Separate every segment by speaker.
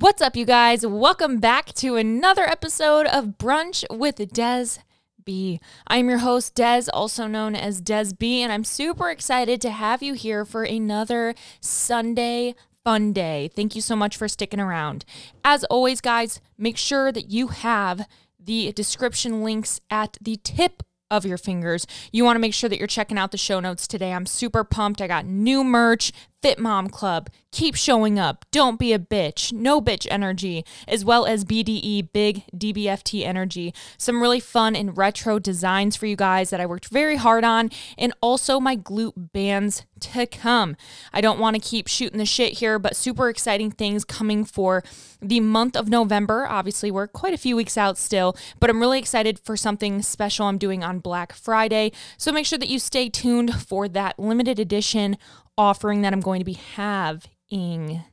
Speaker 1: What's up, you guys? Welcome back to another episode of Brunch with Des B. I'm your host, Des, also known as Des B, and I'm super excited to have you here for another Sunday fun day. Thank you so much for sticking around. As always, guys, make sure that you have the description links at the tip of your fingers. You want to make sure that you're checking out the show notes today. I'm super pumped. I got new merch, Fit Mom Club, Keep Showing Up, Don't Be a Bitch, No Bitch Energy, as well as BDE, Big DBFT Energy. Some really fun and retro designs for you guys that I worked very hard on, and also my glute bands to come. I don't want to keep shooting the shit here, but super exciting things coming for the month of November. Obviously, we're quite a few weeks out still, but I'm really excited for something special I'm doing on Black Friday. So make sure that you stay tuned for that limited edition offering that I'm going to be having.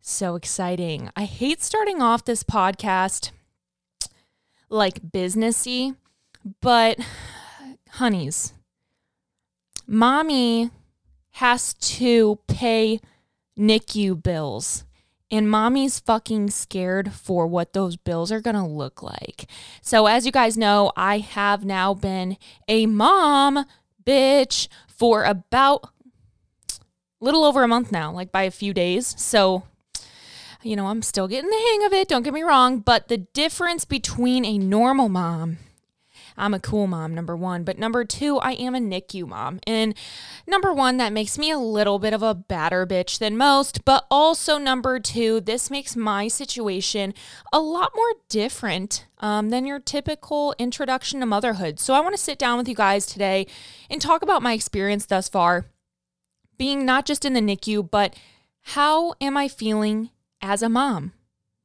Speaker 1: So exciting. I hate starting off this podcast like businessy, but honeys, mommy has to pay NICU bills. And mommy's fucking scared for what those bills are gonna look like. So, as you guys know, I have now been a mom bitch for about little over a month now, like by a few days. So, you know, I'm still getting the hang of it, don't get me wrong, but the difference between a normal mom I'm a cool mom, number one. But number two, I am a NICU mom. And number one, that makes me a little bit of a badder bitch than most. But also, number two, this makes my situation a lot more different um, than your typical introduction to motherhood. So I want to sit down with you guys today and talk about my experience thus far being not just in the NICU, but how am I feeling as a mom?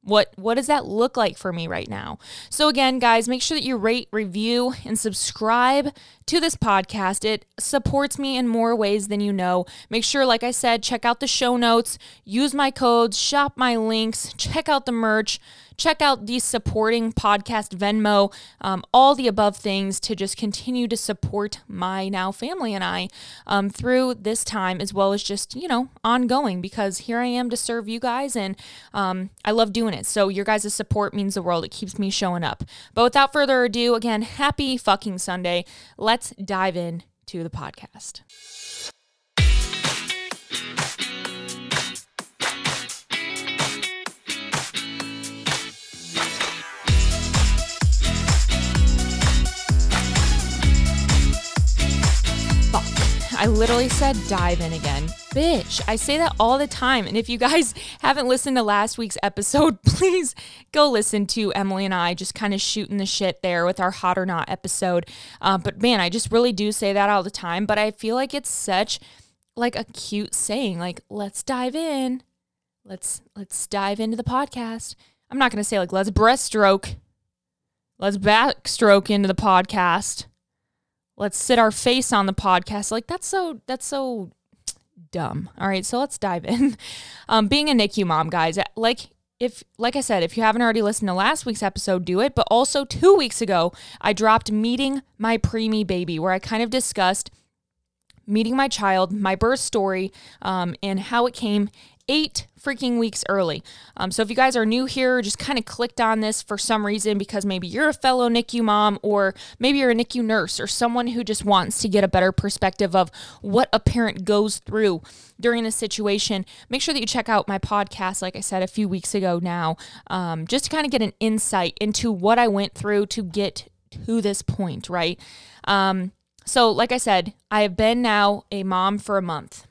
Speaker 1: What what does that look like for me right now? So again, guys, make sure that you rate, review and subscribe to this podcast. It supports me in more ways than you know. Make sure like I said, check out the show notes, use my codes, shop my links, check out the merch check out the supporting podcast Venmo, um, all the above things to just continue to support my now family and I um, through this time, as well as just, you know, ongoing because here I am to serve you guys and um, I love doing it. So your guys' support means the world. It keeps me showing up. But without further ado, again, happy fucking Sunday. Let's dive in to the podcast. I literally said dive in again. Bitch, I say that all the time. And if you guys haven't listened to last week's episode, please go listen to Emily and I just kind of shooting the shit there with our hot or not episode. Uh, but man, I just really do say that all the time. But I feel like it's such like a cute saying, like let's dive in, let's let's dive into the podcast. I'm not gonna say like let's breaststroke, let's backstroke into the podcast let's sit our face on the podcast. Like that's so that's so dumb. All right, so let's dive in. Um, being a NICU mom, guys, like if like I said, if you haven't already listened to last week's episode, do it. But also two weeks ago, I dropped meeting my preemie baby, where I kind of discussed meeting my child, my birth story, um, and how it came eight freaking weeks early. Um, so if you guys are new here, just kind of clicked on this for some reason because maybe you're a fellow NICU mom or maybe you're a NICU nurse or someone who just wants to get a better perspective of what a parent goes through during this situation, make sure that you check out my podcast, like I said a few weeks ago now, um, just to kind of get an insight into what I went through to get to this point, right? Um, so, like I said, I have been now a mom for a month.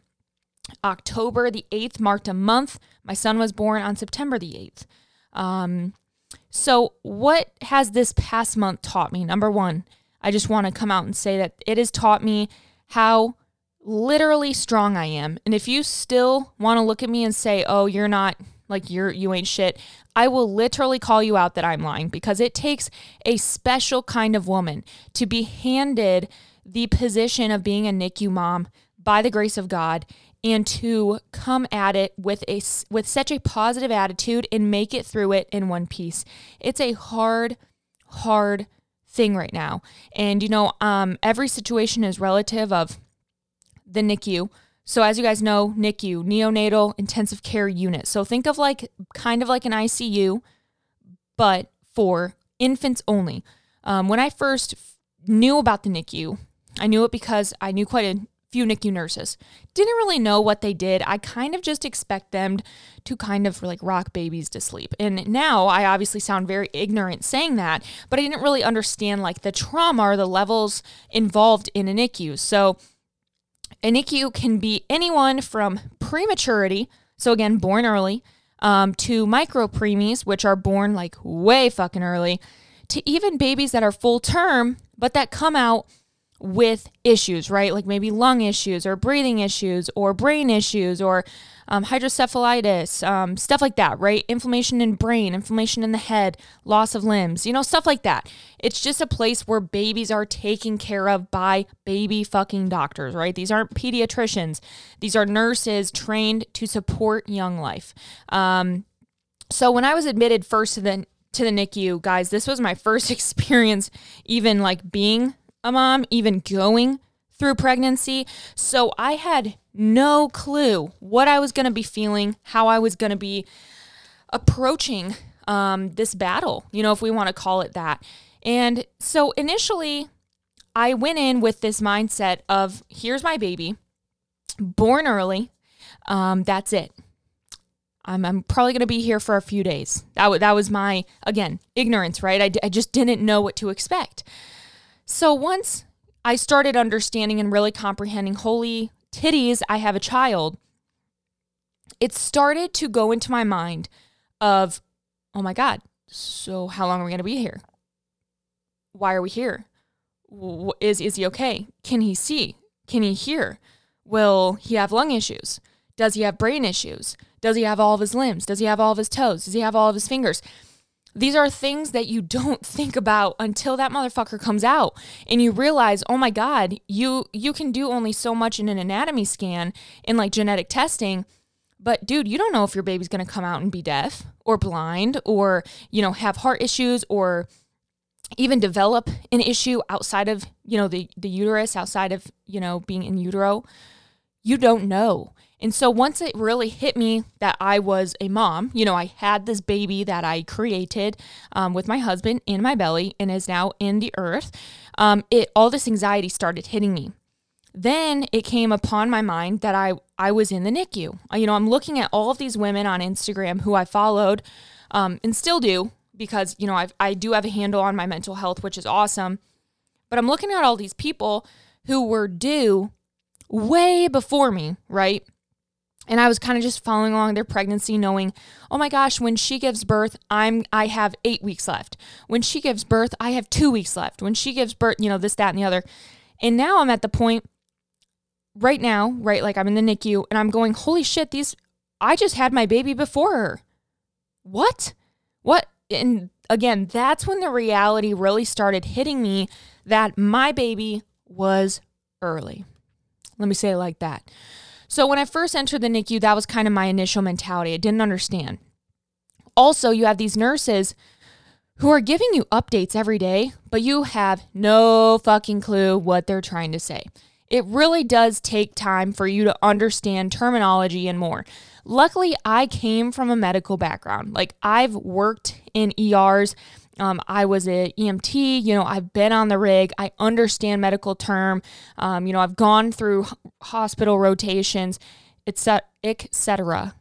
Speaker 1: October the 8th marked a month. My son was born on September the 8th. Um, so, what has this past month taught me? Number one, I just want to come out and say that it has taught me how literally strong I am. And if you still want to look at me and say, "Oh, you're not like you're you ain't shit," I will literally call you out that I'm lying because it takes a special kind of woman to be handed the position of being a NICU mom by the grace of God and to come at it with a with such a positive attitude and make it through it in one piece. It's a hard hard thing right now. And you know, um every situation is relative of the NICU So, as you guys know, NICU, neonatal intensive care unit. So, think of like kind of like an ICU, but for infants only. Um, when I first knew about the NICU, I knew it because I knew quite a few NICU nurses. Didn't really know what they did. I kind of just expect them to kind of like rock babies to sleep. And now I obviously sound very ignorant saying that, but I didn't really understand like the trauma or the levels involved in a NICU. So a NICU can be anyone from prematurity, so again, born early, um, to micro preemies, which are born like way fucking early, to even babies that are full term, but that come out with issues, right? Like maybe lung issues or breathing issues or brain issues or um, hydrocephalitis, um, stuff like that, right? Inflammation in brain, inflammation in the head, loss of limbs, you know, stuff like that. It's just a place where babies are taken care of by baby fucking doctors, right? These aren't pediatricians. These are nurses trained to support young life. Um, so when I was admitted first to the to the NICU, guys, this was my first experience even like being a mom, even going through pregnancy. So I had no clue what I was going to be feeling, how I was going to be approaching um, this battle, you know, if we want to call it that. And so initially, I went in with this mindset of here's my baby, born early. Um, that's it. I'm, I'm probably going to be here for a few days. That, w- that was my, again, ignorance, right? I, d- I just didn't know what to expect. So once I started understanding and really comprehending holy titties, I have a child, it started to go into my mind of, oh my God, so how long are we going to be here? Why are we here? Is, is he okay? Can he see? Can he hear? Will he have lung issues? Does he have brain issues? Does he have all of his limbs? Does he have all of his toes? Does he have all of his fingers? These are things that you don't think about until that motherfucker comes out and you realize, "Oh my god, you you can do only so much in an anatomy scan in like genetic testing." But dude, you don't know if your baby's going to come out and be deaf or blind or, you know, have heart issues or even develop an issue outside of, you know, the the uterus, outside of, you know, being in utero. You don't know. And so once it really hit me that I was a mom, you know, I had this baby that I created um, with my husband in my belly and is now in the earth, um, it all this anxiety started hitting me. Then it came upon my mind that I I was in the NICU. Uh, you know, I'm looking at all of these women on Instagram who I followed um, and still do because you know I I do have a handle on my mental health, which is awesome. But I'm looking at all these people who were due way before me, right? And I was kind of just following along their pregnancy knowing, "Oh my gosh, when she gives birth, I'm I have 8 weeks left. When she gives birth, I have 2 weeks left. When she gives birth, you know, this that and the other." And now I'm at the point right now, right, like I'm in the NICU and I'm going, "Holy shit, these I just had my baby before her." What? What? And again, that's when the reality really started hitting me that my baby was early. Let me say it like that. So when I first entered the NICU, that was kind of my initial mentality. I didn't understand. Also, you have these nurses who are giving you updates every day, but you have no fucking clue what they're trying to say. It really does take time for you to understand terminology and more. Luckily, I came from a medical background. Like, I've worked in ERs um, I was an EMT, you know, I've been on the rig. I understand medical term. Um, you know, I've gone through hospital rotations, etc. etc.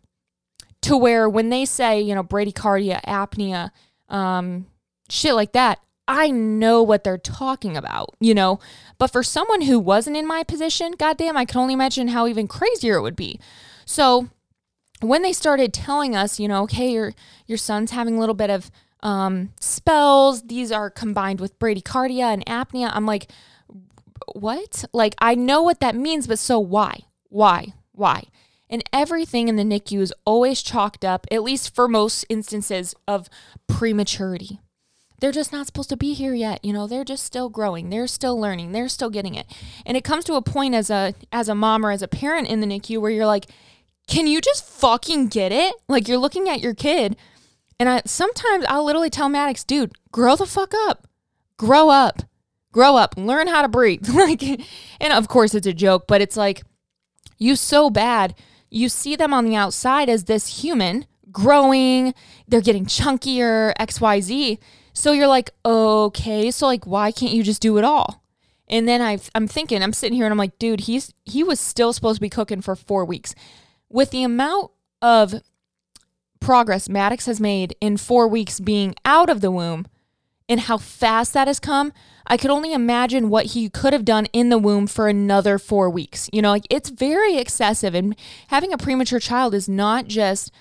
Speaker 1: To where when they say, you know, bradycardia, apnea, um, shit like that, I know what they're talking about, you know. But for someone who wasn't in my position, goddamn, I can only imagine how even crazier it would be. So when they started telling us, you know, okay, your your son's having a little bit of um, spells. These are combined with bradycardia and apnea. I'm like, what? Like, I know what that means, but so why? Why? Why? And everything in the NICU is always chalked up, at least for most instances, of prematurity. They're just not supposed to be here yet. You know, they're just still growing. They're still learning. They're still getting it. And it comes to a point as a as a mom or as a parent in the NICU where you're like, can you just fucking get it? Like you're looking at your kid and I sometimes I'll literally tell Maddox, dude, grow the fuck up. Grow up. Grow up. Learn how to breathe. like and of course it's a joke, but it's like you so bad. You see them on the outside as this human growing, they're getting chunkier, XYZ. So you're like, okay, so like, why can't you just do it all? And then i I'm thinking, I'm sitting here and I'm like, dude, he's he was still supposed to be cooking for four weeks. With the amount of progress Maddox has made in four weeks being out of the womb and how fast that has come, I could only imagine what he could have done in the womb for another four weeks. You know, like it's very excessive. And having a premature child is not just,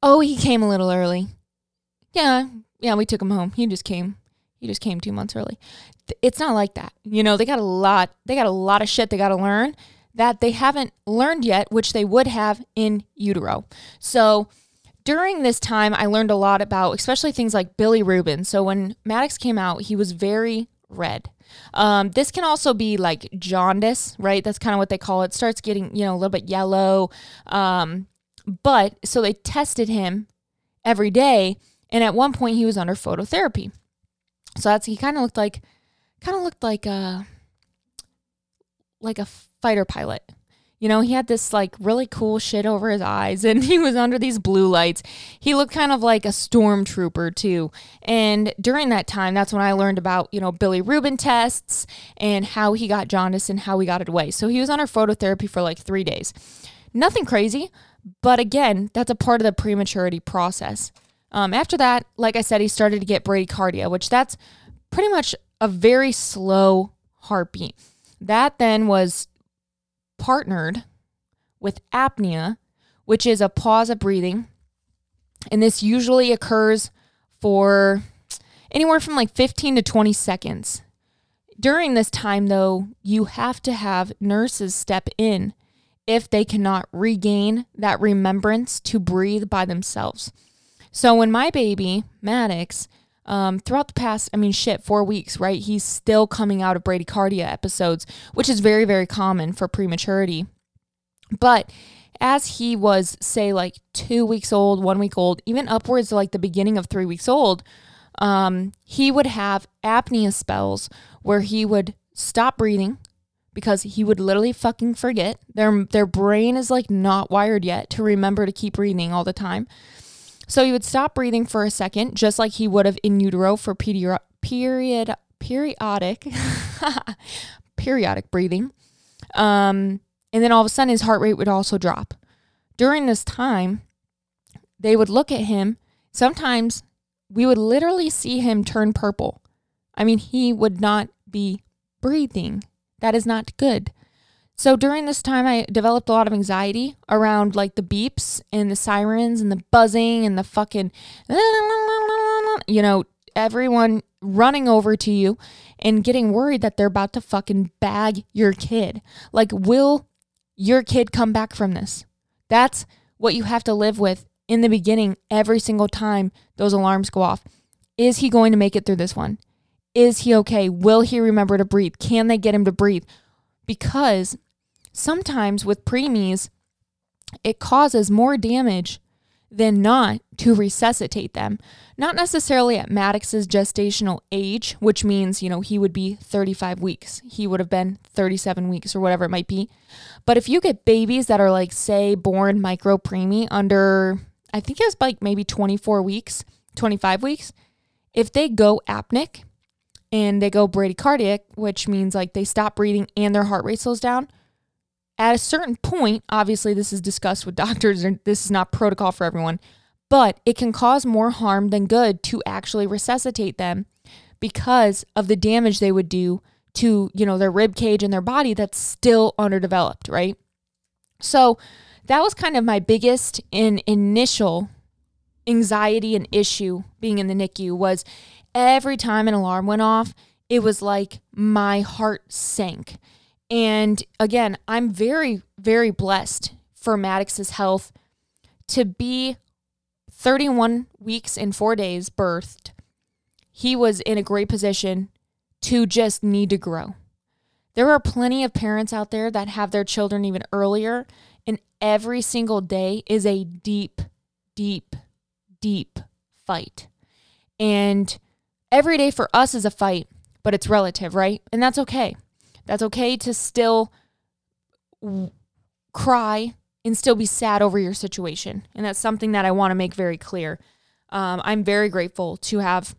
Speaker 1: oh, he came a little early. Yeah, yeah, we took him home. He just came. He just came two months early. It's not like that. You know, they got a lot, they got a lot of shit they got to learn that they haven't learned yet, which they would have in utero. So during this time, I learned a lot about, especially things like bilirubin. So when Maddox came out, he was very red. Um, this can also be like jaundice, right? That's kind of what they call it. Starts getting, you know, a little bit yellow. Um, but so they tested him every day. And at one point, he was under phototherapy. So that's, he kind of looked like, kind of looked like a, like a fighter pilot. You know, he had this like really cool shit over his eyes and he was under these blue lights. He looked kind of like a stormtrooper too. And during that time, that's when I learned about, you know, bilirubin tests and how he got jaundice and how he got it away. So he was under phototherapy for like three days. Nothing crazy, but again, that's a part of the prematurity process. Um, after that, like I said, he started to get bradycardia, which that's pretty much a very slow heartbeat. That then was partnered with apnea, which is a pause of breathing. And this usually occurs for anywhere from like 15 to 20 seconds. During this time, though, you have to have nurses step in if they cannot regain that remembrance to breathe by themselves. So when my baby, Maddox, um, throughout the past, I mean, shit, four weeks, right? He's still coming out of bradycardia episodes, which is very, very common for prematurity. But as he was, say, like two weeks old, one week old, even upwards to like the beginning of three weeks old, um, he would have apnea spells where he would stop breathing because he would literally fucking forget. Their their brain is like not wired yet to remember to keep breathing all the time. So he would stop breathing for a second, just like he would have in utero for period period periodic periodic breathing. Um, and then all of a sudden his heart rate would also drop. During this time, they would look at him. Sometimes we would literally see him turn purple. I mean, he would not be breathing. That is not good. So during this time, I developed a lot of anxiety around like the beeps and the sirens and the buzzing and the fucking, you know, everyone running over to you and getting worried that they're about to fucking bag your kid. Like, will your kid come back from this? That's what you have to live with in the beginning every single time those alarms go off. Is he going to make it through this one? Is he okay? Will he remember to breathe? Can they get him to breathe? Because sometimes with preemies, it causes more damage than not to resuscitate them. Not necessarily at Maddox's gestational age, which means, you know, he would be 35 weeks. He would have been 37 weeks or whatever it might be. But if you get babies that are like, say, born micro preemie under, I think it was like maybe 24 weeks, 25 weeks, if they go apneic and they go bradycardic, which means like they stop breathing and their heart rate slows down, at a certain point, obviously, this is discussed with doctors, and this is not protocol for everyone, but it can cause more harm than good to actually resuscitate them because of the damage they would do to, you know, their rib cage and their body that's still underdeveloped, right? So that was kind of my biggest and initial anxiety and issue being in the NICU was every time an alarm went off, it was like my heart sank. And again, I'm very, very blessed for Maddox's health to be 31 weeks and four days birthed. He was in a great position to just need to grow. There are plenty of parents out there that have their children even earlier, and every single day is a deep, deep, deep fight. And every day for us is a fight, but it's relative, right? And that's okay. That's okay to still w- cry and still be sad over your situation. And that's something that I want to make very clear. Um, I'm very grateful to have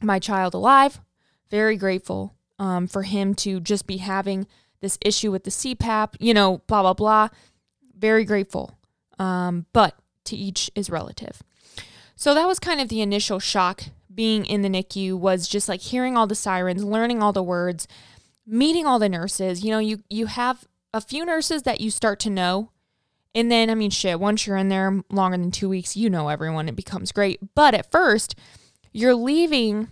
Speaker 1: my child alive, very grateful um, for him to just be having this issue with the CPAP, you know, blah, blah, blah. Very grateful. Um, but to each is relative. So that was kind of the initial shock being in the NICU was just like hearing all the sirens, learning all the words, meeting all the nurses. You know, you you have a few nurses that you start to know. And then I mean shit, once you're in there longer than 2 weeks, you know everyone, it becomes great. But at first, you're leaving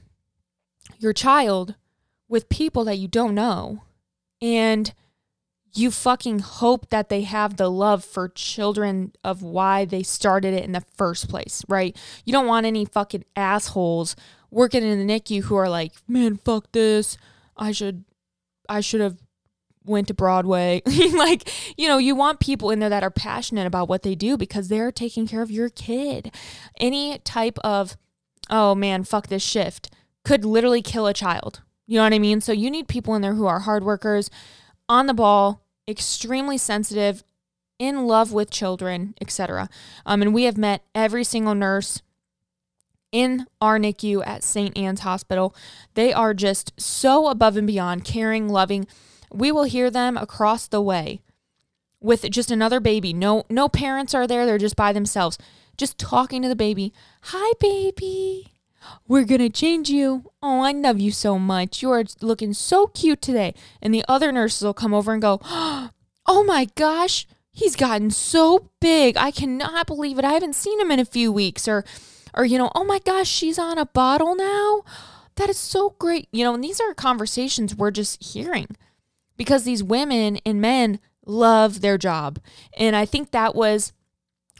Speaker 1: your child with people that you don't know. And you fucking hope that they have the love for children of why they started it in the first place, right? You don't want any fucking assholes working in the NICU who are like, man, fuck this. I should, I should have went to Broadway. like, you know, you want people in there that are passionate about what they do because they're taking care of your kid. Any type of, oh man, fuck this shift could literally kill a child. You know what I mean? So you need people in there who are hard workers, on the ball, extremely sensitive, in love with children, etc. Um, and we have met every single nurse in our NICU at St. Anne's Hospital. They are just so above and beyond, caring, loving. We will hear them across the way with just another baby. No, no parents are there. They're just by themselves, just talking to the baby. Hi, baby. We're gonna change you. Oh, I love you so much. You are looking so cute today. And the other nurses will come over and go, Oh my gosh, he's gotten so big. I cannot believe it. I haven't seen him in a few weeks. Or, or you know, oh my gosh, she's on a bottle now. That is so great. You know, and these are conversations we're just hearing because these women and men love their job. And I think that was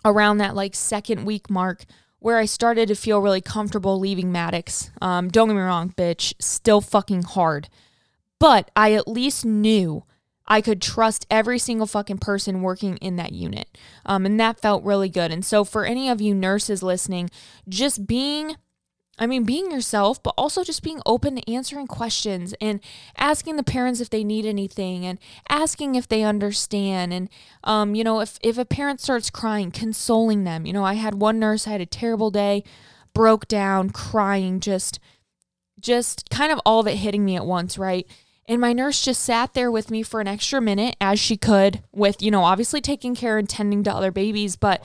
Speaker 1: around that like second week mark where I started to feel really comfortable leaving Maddox. Um, don't get me wrong, bitch, still fucking hard. But I at least knew I could trust every single fucking person working in that unit. Um, and that felt really good. And so, for any of you nurses listening, just being I mean, being yourself, but also just being open to answering questions and asking the parents if they need anything and asking if they understand. And, um, you know, if, if a parent starts crying, consoling them. You know, I had one nurse, I had a terrible day, broke down, crying, just, just kind of all of it hitting me at once, right? And my nurse just sat there with me for an extra minute as she could, with, you know, obviously taking care and tending to other babies, but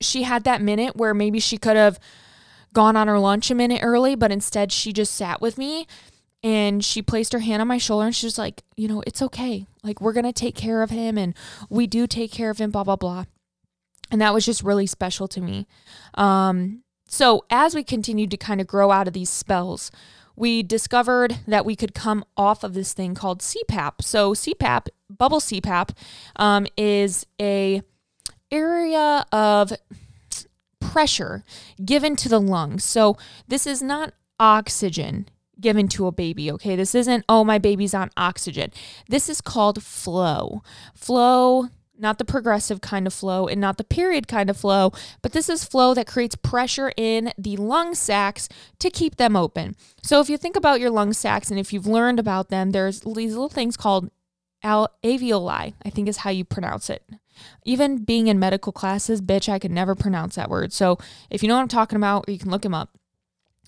Speaker 1: she had that minute where maybe she could have gone on her lunch a minute early, but instead she just sat with me and she placed her hand on my shoulder and she was like, you know, it's okay. Like, we're going to take care of him and we do take care of him, blah, blah, blah. And that was just really special to me. Um, so, as we continued to kind of grow out of these spells, we discovered that we could come off of this thing called CPAP. So, CPAP, bubble CPAP, um, is a area of pressure given to the lungs. So this is not oxygen given to a baby, okay? This isn't, oh, my baby's on oxygen. This is called flow. Flow, not the progressive kind of flow and not the period kind of flow, but this is flow that creates pressure in the lung sacs to keep them open. So if you think about your lung sacs and if you've learned about them, there's these little things called alveoli, I think is how you pronounce it. Even being in medical classes, bitch, I could never pronounce that word. So if you know what I'm talking about, or you can look them up.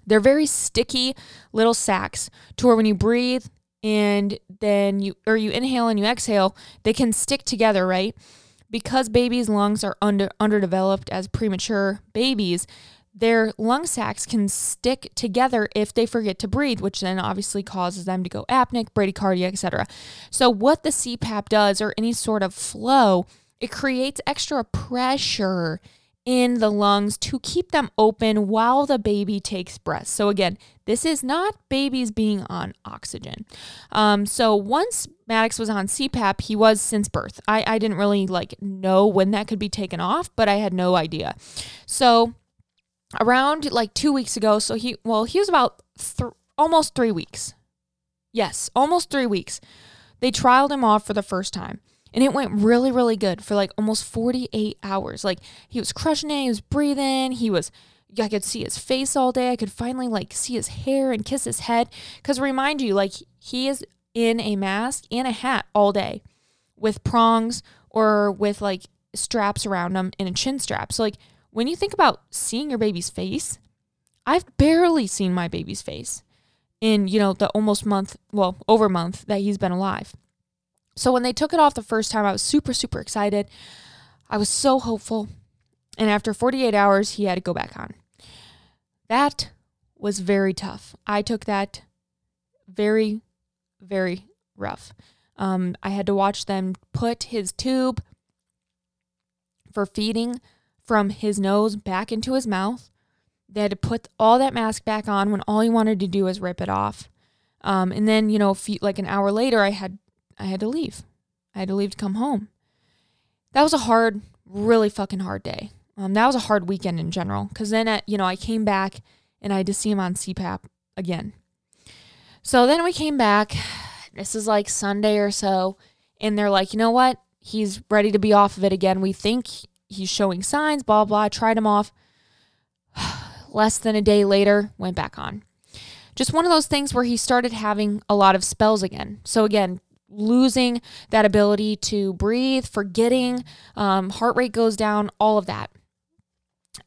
Speaker 1: They're very sticky little sacs to where when you breathe and then you or you inhale and you exhale, they can stick together, right? Because babies' lungs are under underdeveloped as premature babies, their lung sacs can stick together if they forget to breathe, which then obviously causes them to go apneic, bradycardia, etc. So what the CPAP does or any sort of flow it creates extra pressure in the lungs to keep them open while the baby takes breath. So, again, this is not babies being on oxygen. Um, so, once Maddox was on CPAP, he was since birth. I, I didn't really like know when that could be taken off, but I had no idea. So, around like two weeks ago, so he, well, he was about th- almost three weeks. Yes, almost three weeks. They trialed him off for the first time. And it went really, really good for like almost 48 hours. Like he was crushing it, he was breathing, he was I could see his face all day. I could finally like see his hair and kiss his head. Cause remind you, like he is in a mask and a hat all day. with prongs or with like straps around him and a chin strap. So, like, when you think about seeing your baby's face, I've barely seen my baby's face in, you know, the almost month, well, over month that he's been alive. So, when they took it off the first time, I was super, super excited. I was so hopeful. And after 48 hours, he had to go back on. That was very tough. I took that very, very rough. Um, I had to watch them put his tube for feeding from his nose back into his mouth. They had to put all that mask back on when all he wanted to do was rip it off. Um, and then, you know, few, like an hour later, I had I had to leave. I had to leave to come home. That was a hard, really fucking hard day. Um, that was a hard weekend in general because then, at, you know, I came back and I had to see him on CPAP again. So then we came back. This is like Sunday or so, and they're like, you know what? He's ready to be off of it again. We think he's showing signs, blah, blah. Tried him off. Less than a day later, went back on. Just one of those things where he started having a lot of spells again. So, again, losing that ability to breathe, forgetting, um, heart rate goes down, all of that.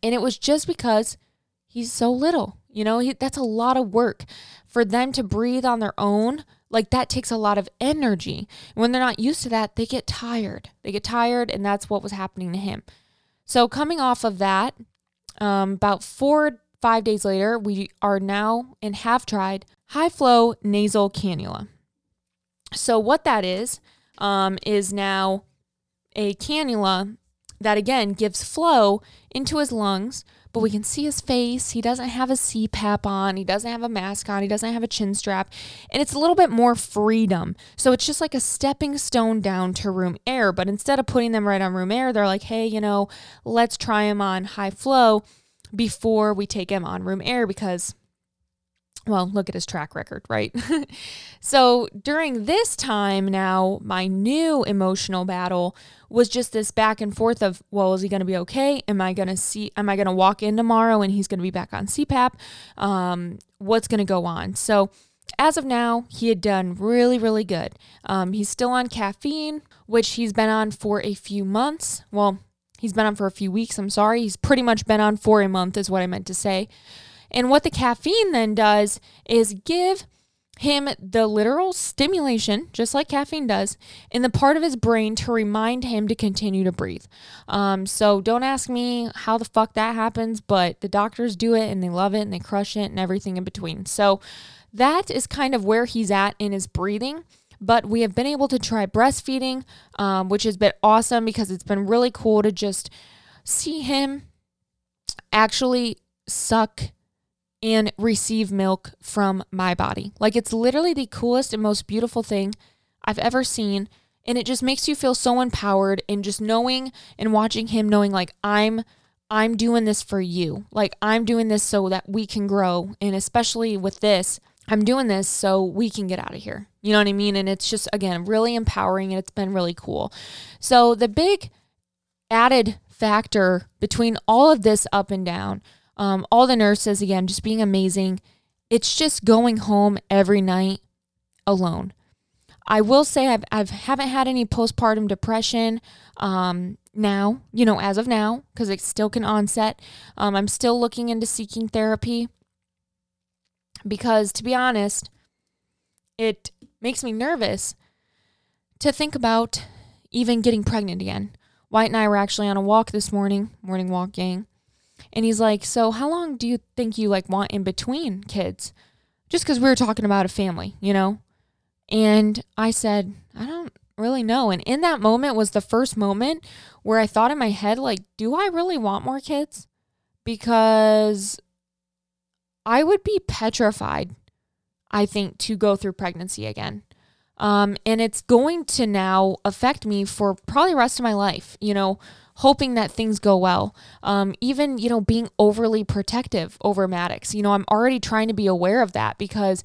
Speaker 1: And it was just because he's so little. You know, he, that's a lot of work for them to breathe on their own. Like that takes a lot of energy. When they're not used to that, they get tired. They get tired, and that's what was happening to him. So, coming off of that, um, about four, five days later, we are now and have tried high flow nasal cannula. So, what that is, um, is now a cannula that again gives flow into his lungs, but we can see his face. He doesn't have a CPAP on, he doesn't have a mask on, he doesn't have a chin strap, and it's a little bit more freedom. So it's just like a stepping stone down to room air. But instead of putting them right on room air, they're like, hey, you know, let's try him on high flow before we take him on room air because well, look at his track record, right? so during this time now, my new emotional battle was just this back and forth of, well, is he going to be okay? Am I going to see, am I going to walk in tomorrow and he's going to be back on CPAP? Um, what's going to go on? So as of now, he had done really, really good. Um, he's still on caffeine, which he's been on for a few months. Well, he's been on for a few weeks. I'm sorry. He's pretty much been on for a month, is what I meant to say. And what the caffeine then does is give him the literal stimulation, just like caffeine does, in the part of his brain to remind him to continue to breathe. Um, so don't ask me how the fuck that happens, but the doctors do it and they love it and they crush it and everything in between. So that is kind of where he's at in his breathing. But we have been able to try breastfeeding, um, which has been awesome because it's been really cool to just see him actually suck and receive milk from my body. Like it's literally the coolest and most beautiful thing I've ever seen. And it just makes you feel so empowered and just knowing and watching him knowing like I'm I'm doing this for you. Like I'm doing this so that we can grow. And especially with this, I'm doing this so we can get out of here. You know what I mean? And it's just again really empowering and it's been really cool. So the big added factor between all of this up and down um, all the nurses, again, just being amazing. It's just going home every night alone. I will say I've, I've haven't had any postpartum depression um, now, you know, as of now, because it still can onset. Um, I'm still looking into seeking therapy because, to be honest, it makes me nervous to think about even getting pregnant again. White and I were actually on a walk this morning, morning walk gang, and he's like, So, how long do you think you like want in between kids? Just because we were talking about a family, you know? And I said, I don't really know. And in that moment was the first moment where I thought in my head, like, do I really want more kids? Because I would be petrified, I think, to go through pregnancy again. Um, and it's going to now affect me for probably the rest of my life. You know, hoping that things go well. Um, even, you know, being overly protective over Maddox. You know, I'm already trying to be aware of that because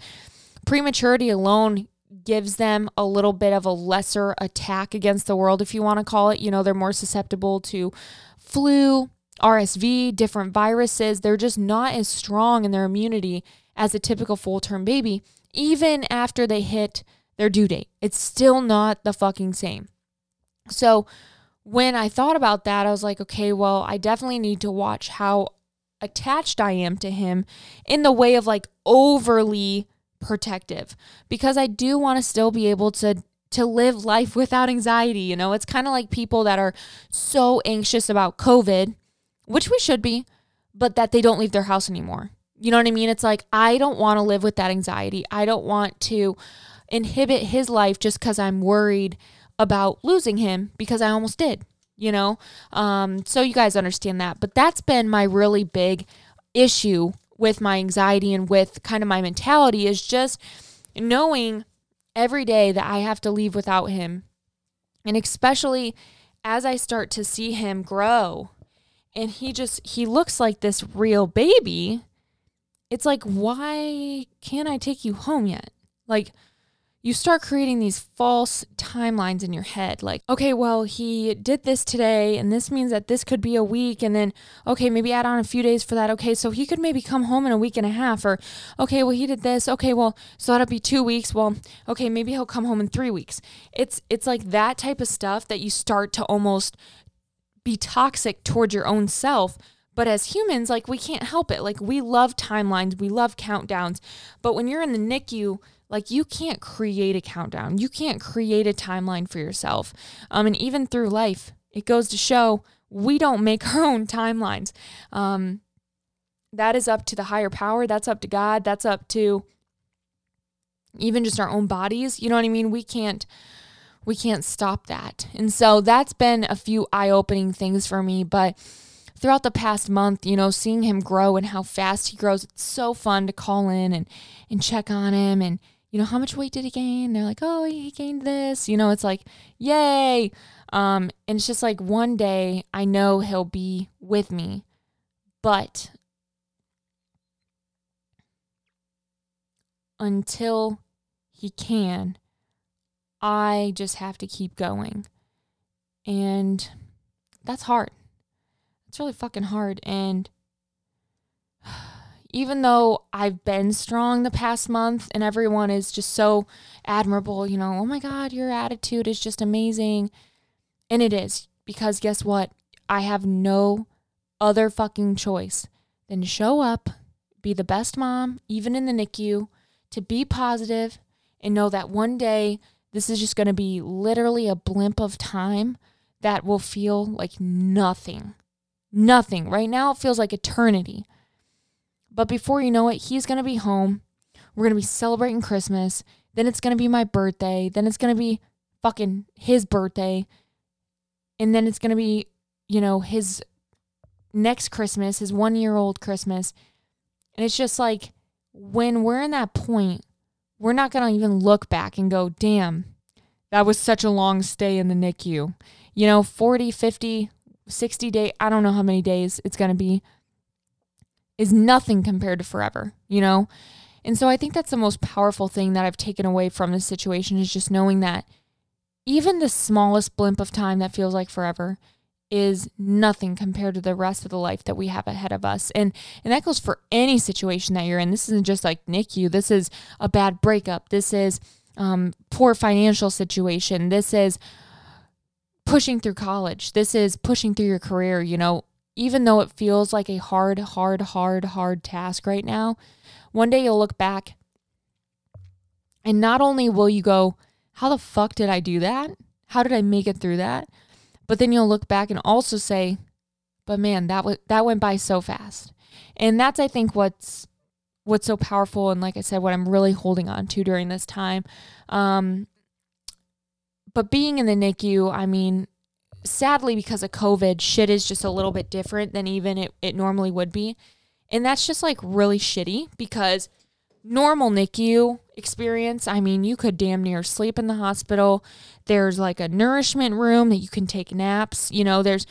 Speaker 1: prematurity alone gives them a little bit of a lesser attack against the world, if you want to call it. You know, they're more susceptible to flu, RSV, different viruses. They're just not as strong in their immunity as a typical full term baby, even after they hit their due date. It's still not the fucking same. So when I thought about that, I was like, okay, well, I definitely need to watch how attached I am to him in the way of like overly protective because I do want to still be able to to live life without anxiety, you know? It's kind of like people that are so anxious about COVID, which we should be, but that they don't leave their house anymore. You know what I mean? It's like I don't want to live with that anxiety. I don't want to inhibit his life just cuz I'm worried about losing him because I almost did, you know? Um, so you guys understand that. But that's been my really big issue with my anxiety and with kind of my mentality is just knowing every day that I have to leave without him. And especially as I start to see him grow and he just he looks like this real baby. It's like why can't I take you home yet? Like you start creating these false timelines in your head. Like, okay, well, he did this today, and this means that this could be a week. And then, okay, maybe add on a few days for that. Okay, so he could maybe come home in a week and a half. Or, okay, well, he did this. Okay, well, so that'll be two weeks. Well, okay, maybe he'll come home in three weeks. It's it's like that type of stuff that you start to almost be toxic towards your own self. But as humans, like we can't help it. Like we love timelines, we love countdowns. But when you're in the NICU, like you can't create a countdown. You can't create a timeline for yourself. Um, and even through life, it goes to show we don't make our own timelines. Um, that is up to the higher power. That's up to God. That's up to even just our own bodies. You know what I mean? We can't we can't stop that. And so that's been a few eye-opening things for me, but throughout the past month, you know, seeing him grow and how fast he grows, it's so fun to call in and and check on him and you know, how much weight did he gain? They're like, oh, he gained this. You know, it's like, yay. Um, and it's just like one day I know he'll be with me, but until he can, I just have to keep going. And that's hard. It's really fucking hard. And even though I've been strong the past month and everyone is just so admirable, you know, oh my God, your attitude is just amazing. And it is because guess what? I have no other fucking choice than to show up, be the best mom, even in the NICU, to be positive and know that one day this is just to be literally a blimp of time that will feel like nothing. Nothing. Right now, it feels like eternity. But before you know it, he's going to be home. We're going to be celebrating Christmas. Then it's going to be my birthday. Then it's going to be fucking his birthday. And then it's going to be, you know, his next Christmas, his one year old Christmas. And it's just like when we're in that point, we're not going to even look back and go, damn, that was such a long stay in the NICU. You know, 40, 50, 60 day, I don't know how many days it's going to be is nothing compared to forever, you know? And so I think that's the most powerful thing that I've taken away from this situation is just knowing that even the smallest blimp of time that feels like forever is nothing compared to the rest of the life that we have ahead of us. And and that goes for any situation that you're in. This isn't just like NICU. This is a bad breakup. This is um, poor financial situation. This is pushing through college. This is pushing through your career. You know, even though it feels like a hard, hard, hard, hard task right now, one day you'll look back and not only will you go, How the fuck did I do that? How did I make it through that? But then you'll look back and also say, But man, that was that went by so fast. And that's I think what's what's so powerful and like I said, what I'm really holding on to during this time. Um but being in the NICU, I mean, sadly, because of COVID, shit is just a little bit different than even it, it normally would be. And that's just like really shitty because normal NICU experience, I mean, you could damn near sleep in the hospital. There's like a nourishment room that you can take naps. You know, there's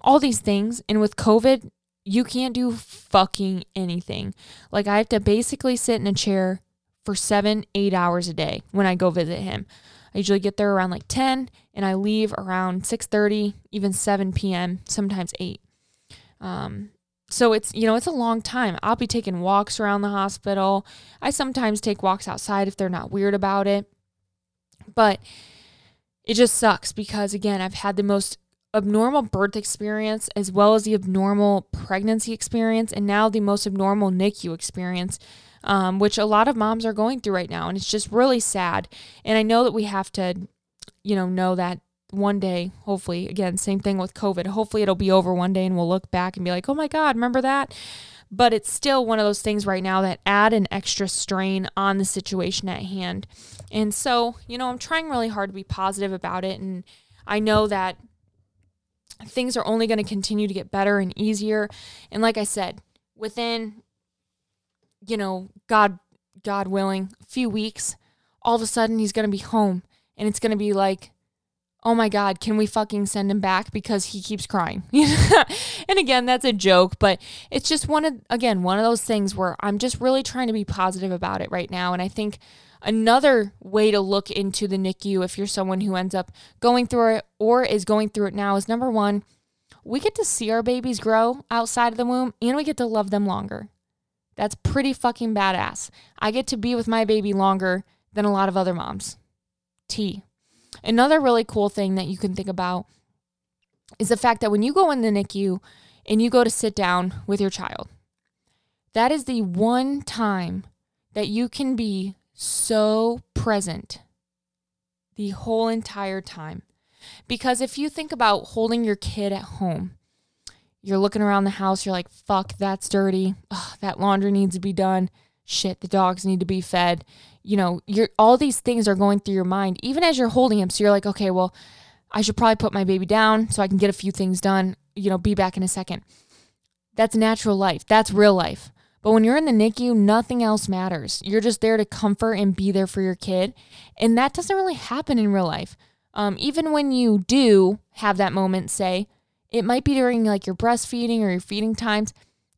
Speaker 1: all these things. And with COVID, you can't do fucking anything. Like, I have to basically sit in a chair for seven, eight hours a day when I go visit him. I usually get there around like 10 and I leave around 6:30, even 7 p.m., sometimes 8. Um, so it's you know it's a long time. I'll be taking walks around the hospital. I sometimes take walks outside if they're not weird about it. But it just sucks because, again, I've had the most abnormal birth experience as well as the abnormal pregnancy experience and now the most abnormal NICU experience, um, which a lot of moms are going through right now. And it's just really sad. And I know that we have to, you know, know that one day, hopefully, again, same thing with COVID. Hopefully it'll be over one day and we'll look back and be like, oh my God, remember that? But it's still one of those things right now that add an extra strain on the situation at hand. And so, you know, I'm trying really hard to be positive about it. And I know that things are only going to continue to get better and easier. And like I said, within, you know, God, God willing, a few weeks, all of a sudden he's going to be home and it's going to be like, oh my God, can we fucking send him back because he keeps crying? and again, that's a joke, but it's just one of, again, one of those things where I'm just really trying to be positive about it right now. And I think another way to look into the NICU if you're someone who ends up going through it or is going through it now is number one, we get to see our babies grow outside of the womb and we get to love them longer. That's pretty fucking badass. I get to be with my baby longer than a lot of other moms. T. Another really cool thing that you can think about is the fact that when you go in the NICU and you go to sit down with your child, that is the one time that you can be so present the whole entire time. Because if you think about holding your kid at home, you're looking around the house, you're like, fuck, that's dirty. Ugh, that laundry needs to be done. Shit, the dogs need to be fed you know, you're all these things are going through your mind even as you're holding him. So you're like, okay, well, I should probably put my baby down so I can get a few things done, you know, be back in a second. That's natural life. That's real life. But when you're in the NICU, nothing else matters. You're just there to comfort and be there for your kid. And that doesn't really happen in real life. Um, even when you do have that moment, say, it might be during like your breastfeeding or your feeding times,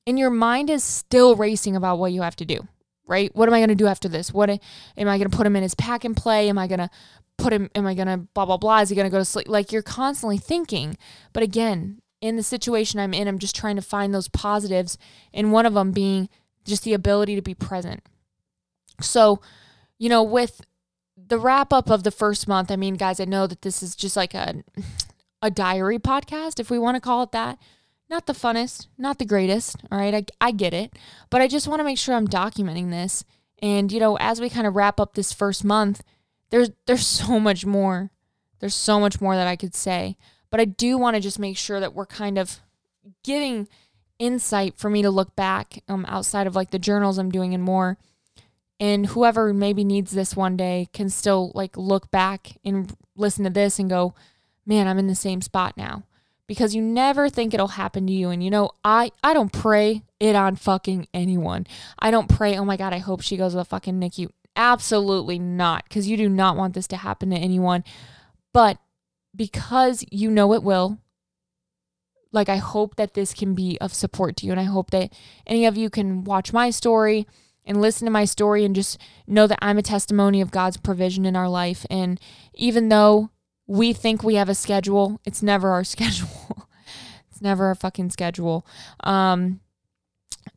Speaker 1: and your mind is still racing about what you have to do right? What am I going to do after this? What am I going to put him in his pack and play? Am I going to put him, am I going to blah, blah, blah? Is he going to go to sleep? Like you're constantly thinking. But again, in the situation I'm in, I'm just trying to find those positives. And one of them being just the ability to be present. So, you know, with the wrap up of the first month, I mean, guys, I know that this is just like a, a diary podcast, if we want to call it that not the funnest, not the greatest. All right, I, I get it. But I just want to make sure I'm documenting this. And, you know, as we kind of wrap up this first month, there's there's so much more. There's so much more that I could say. But I do want to just make sure that we're kind of getting insight for me to look back um, outside of like the journals I'm doing and more. And whoever maybe needs this one day can still like look back and listen to this and go, man, I'm in the same spot now because you never think it'll happen to you. And you know, I I don't pray it on fucking anyone. I don't pray, oh my god, I hope she goes to the fucking NICU. Absolutely not, because you do not want this to happen to anyone. But because you know it will, like I hope that this can be of support to you. And I hope that any of you can watch my story and listen to my story and just know that I'm a testimony of God's provision in our life. And even though we think we have a schedule. It's never our schedule. it's never our fucking schedule. Um,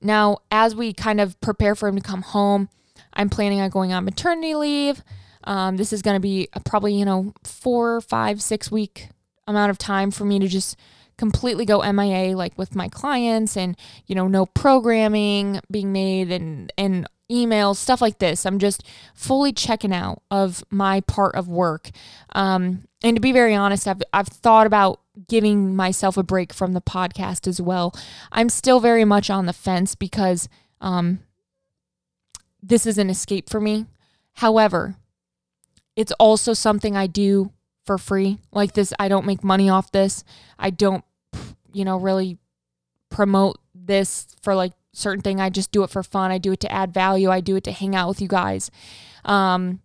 Speaker 1: now, as we kind of prepare for him to come home, I'm planning on going on maternity leave. Um, this is going to be a probably, you know, four, five, six week amount of time for me to just completely go MIA, like with my clients and, you know, no programming being made and, and emails, stuff like this. I'm just fully checking out of my part of work. Um, and to be very honest, I've, I've thought about giving myself a break from the podcast as well. I'm still very much on the fence because um, this is an escape for me. However, it's also something I do for free. Like this, I don't make money off this. I don't, you know, really promote this for like certain thing. I just do it for fun. I do it to add value. I do it to hang out with you guys. Um,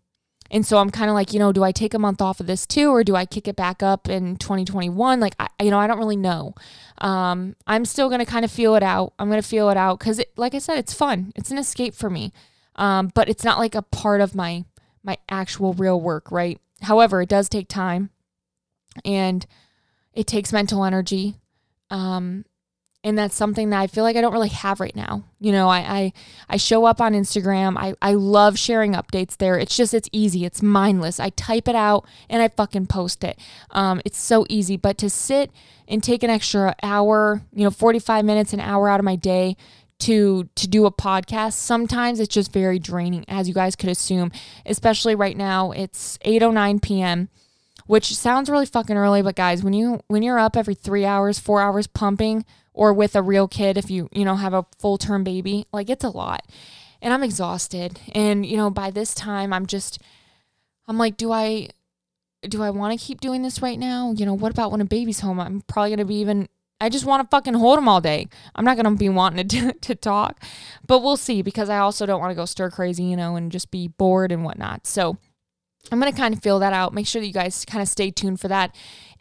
Speaker 1: and so I'm kind of like, you know, do I take a month off of this too, or do I kick it back up in 2021? Like, I, you know, I don't really know. Um, I'm still going to kind of feel it out. I'm going to feel it out because, like I said, it's fun. It's an escape for me. Um, but it's not like a part of my my actual real work, right? However, it does take time, and it takes mental energy. Um, and that's something that I feel like I don't really have right now. You know, I I, I show up on Instagram. I, I love sharing updates there. It's just it's easy. It's mindless. I type it out and I fucking post it. Um, it's so easy. But to sit and take an extra hour, you know, 45 minutes, an hour out of my day to to do a podcast sometimes it's just very draining as you guys could assume especially right now it's 8:09 p.m which sounds really fucking early but guys when you when you're up every 3 hours 4 hours pumping or with a real kid if you you know have a full term baby like it's a lot and I'm exhausted and you know by this time I'm just I'm like do I do I want to keep doing this right now? You know, what about when a baby's home? I'm probably going to be even I just want to fucking hold him all day. I'm not going to be wanting to, to talk, but we'll see because I also don't want to go stir crazy, you know, and just be bored and whatnot. So I'm going to kind of feel that out. Make sure that you guys kind of stay tuned for that.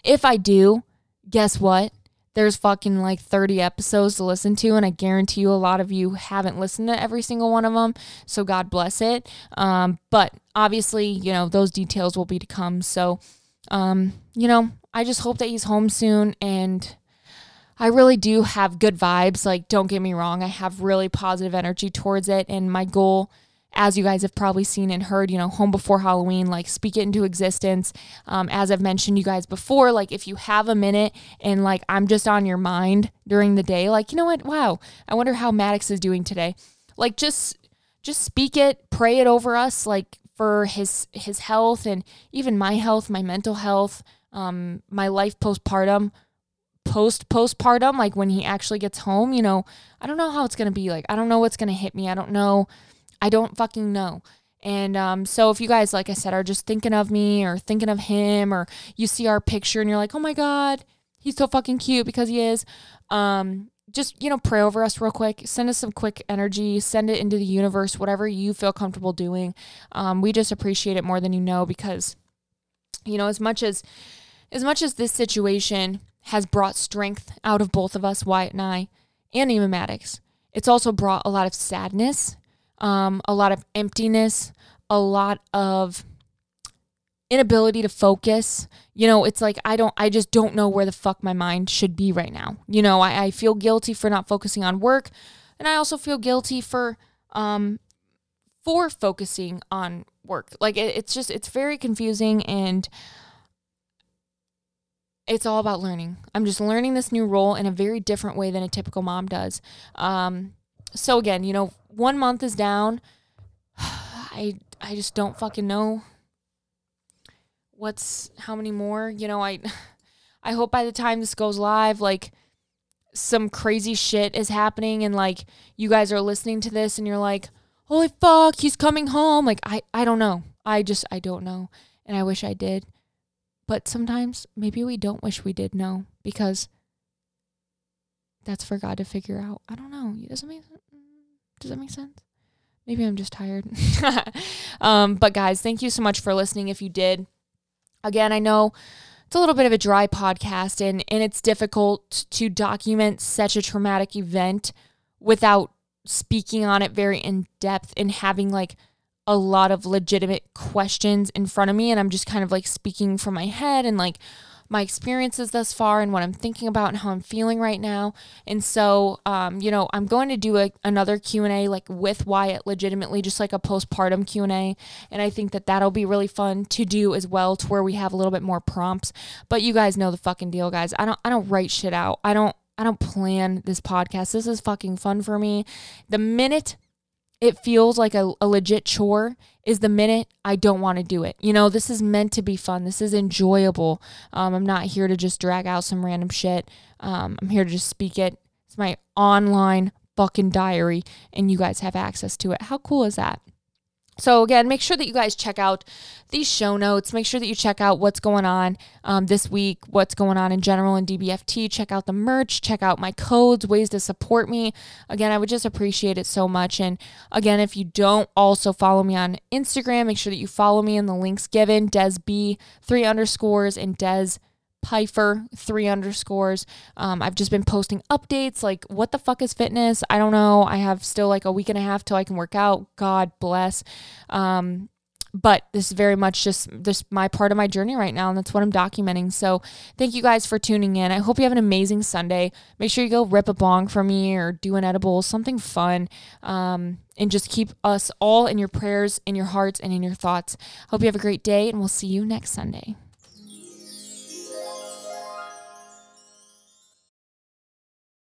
Speaker 1: If I do, guess what? There's fucking like 30 episodes to listen to, and I guarantee you a lot of you haven't listened to every single one of them. So God bless it. Um, but obviously, you know, those details will be to come. So, um, you know, I just hope that he's home soon and I really do have good vibes. Like, don't get me wrong, I have really positive energy towards it. And my goal, as you guys have probably seen and heard, you know, home before Halloween, like speak it into existence. Um, as I've mentioned you guys before, like if you have a minute and like I'm just on your mind during the day, like, you know what? Wow, I wonder how Maddox is doing today. Like, just just speak it, pray it over us, like for his his health and even my health, my mental health, um, my life postpartum post postpartum, like when he actually gets home, you know, I don't know how it's gonna be. Like, I don't know what's gonna hit me. I don't know. I don't fucking know. And um, so if you guys, like I said, are just thinking of me or thinking of him, or you see our picture and you're like, oh my god, he's so fucking cute because he is. Um, just you know, pray over us real quick. Send us some quick energy. Send it into the universe. Whatever you feel comfortable doing. Um, we just appreciate it more than you know because, you know, as much as as much as this situation has brought strength out of both of us, Wyatt and I, and even Maddox. It's also brought a lot of sadness, um, a lot of emptiness, a lot of inability to focus. You know, it's like I don't, I just don't know where the fuck my mind should be right now. You know, I, I feel guilty for not focusing on work, and I also feel guilty for, um, for focusing on work. Like it, it's just, it's very confusing and it's all about learning. I'm just learning this new role in a very different way than a typical mom does. Um, so again, you know, one month is down. I I just don't fucking know what's how many more. You know, I I hope by the time this goes live, like some crazy shit is happening and like you guys are listening to this and you're like, holy fuck, he's coming home. Like I I don't know. I just I don't know. And I wish I did. But sometimes maybe we don't wish we did know because that's for God to figure out. I don't know. Does that make, does that make sense? Maybe I'm just tired. um, but guys, thank you so much for listening. If you did, again, I know it's a little bit of a dry podcast and, and it's difficult to document such a traumatic event without speaking on it very in depth and having like a lot of legitimate questions in front of me and I'm just kind of like speaking from my head and like my experiences thus far and what I'm thinking about and how I'm feeling right now. And so, um, you know, I'm going to do a, another Q&A like with Wyatt legitimately just like a postpartum Q&A and I think that that'll be really fun to do as well to where we have a little bit more prompts. But you guys know the fucking deal, guys. I don't I don't write shit out. I don't I don't plan this podcast. This is fucking fun for me. The minute it feels like a, a legit chore is the minute I don't want to do it. You know, this is meant to be fun. This is enjoyable. Um, I'm not here to just drag out some random shit. Um, I'm here to just speak it. It's my online fucking diary, and you guys have access to it. How cool is that? So, again, make sure that you guys check out these show notes. Make sure that you check out what's going on um, this week, what's going on in general in DBFT. Check out the merch, check out my codes, ways to support me. Again, I would just appreciate it so much. And again, if you don't also follow me on Instagram, make sure that you follow me in the links given Des B, three underscores, and Des Pifer, three underscores. Um, I've just been posting updates like, what the fuck is fitness? I don't know. I have still like a week and a half till I can work out. God bless. Um, but this is very much just this my part of my journey right now and that's what i'm documenting so thank you guys for tuning in i hope you have an amazing sunday make sure you go rip a bong for me or do an edible something fun um, and just keep us all in your prayers in your hearts and in your thoughts hope you have a great day and we'll see you next sunday